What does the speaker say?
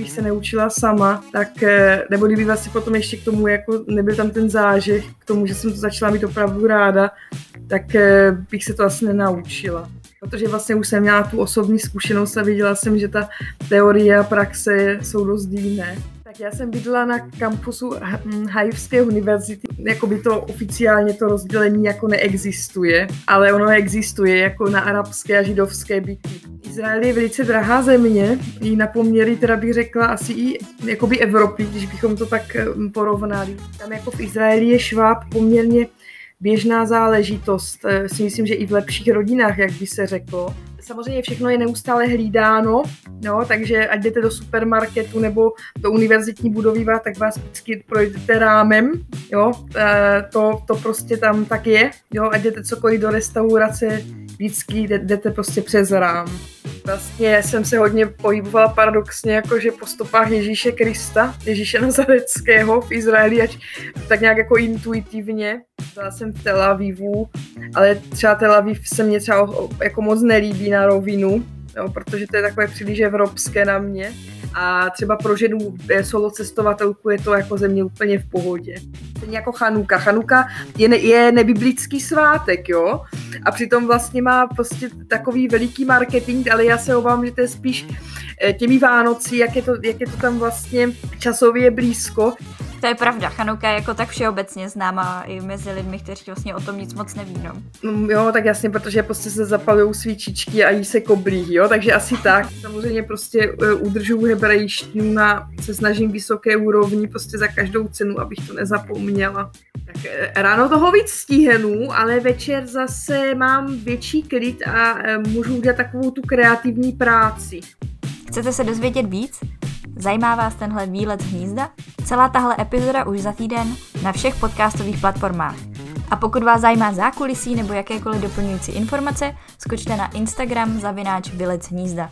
kdybych se neučila sama, tak, eh, nebo kdyby vlastně potom ještě k tomu, jako nebyl tam ten zážeh, k tomu, že jsem to začala mít opravdu ráda, tak eh, bych se to asi nenaučila. Protože vlastně už jsem měla tu osobní zkušenost a viděla jsem, že ta teorie a praxe jsou dost jiné. Tak já jsem bydlela na kampusu Hajivské univerzity. Jakoby to oficiálně to rozdělení jako neexistuje, ale ono existuje jako na arabské a židovské byty. Izrael je velice drahá země, i na poměry teda bych řekla asi i jakoby Evropy, když bychom to tak porovnali. Tam jako v Izraeli je šváb poměrně běžná záležitost. Eh, si myslím, že i v lepších rodinách, jak by se řeklo. Samozřejmě všechno je neustále hlídáno, no, takže ať jdete do supermarketu nebo do univerzitní budovy, tak vás vždycky projdete rámem, jo, eh, to, to prostě tam tak je, jo, ať jdete cokoliv do restaurace, vždycky jdete prostě přes rám. Vlastně jsem se hodně pohybovala paradoxně jakože po stopách Ježíše Krista, Ježíše Nazareckého v Izraeli, ať tak nějak jako intuitivně. Byla jsem v Tel Avivu, ale třeba Tel Aviv se mě třeba jako moc nelíbí na rovinu, jo, protože to je takové příliš evropské na mě. A třeba pro ženu solo cestovatelku je to jako země úplně v pohodě. Stejně jako Chanuka. Chanuka je, ne, je nebiblický svátek, jo? A přitom vlastně má prostě takový veliký marketing, ale já se obávám, že to je spíš eh, těmi Vánoci, jak je to, jak je to tam vlastně časově blízko. To je pravda, Chanuka je jako tak všeobecně známá i mezi lidmi, kteří vlastně o tom nic moc neví, no. no jo, tak jasně, protože prostě se zapalují svíčičky a jí se koblí, jo, takže asi tak. Samozřejmě prostě e, udržuju hebrejštinu na, se snažím vysoké úrovni prostě za každou cenu, abych to nezapomněla. Tak e, ráno toho víc stíhnu, ale večer zase mám větší klid a e, můžu udělat takovou tu kreativní práci. Chcete se dozvědět víc? Zajímá vás tenhle výlet z hnízda? Celá tahle epizoda už za týden na všech podcastových platformách. A pokud vás zajímá zákulisí nebo jakékoliv doplňující informace, skočte na Instagram zavináč Vylec hnízda.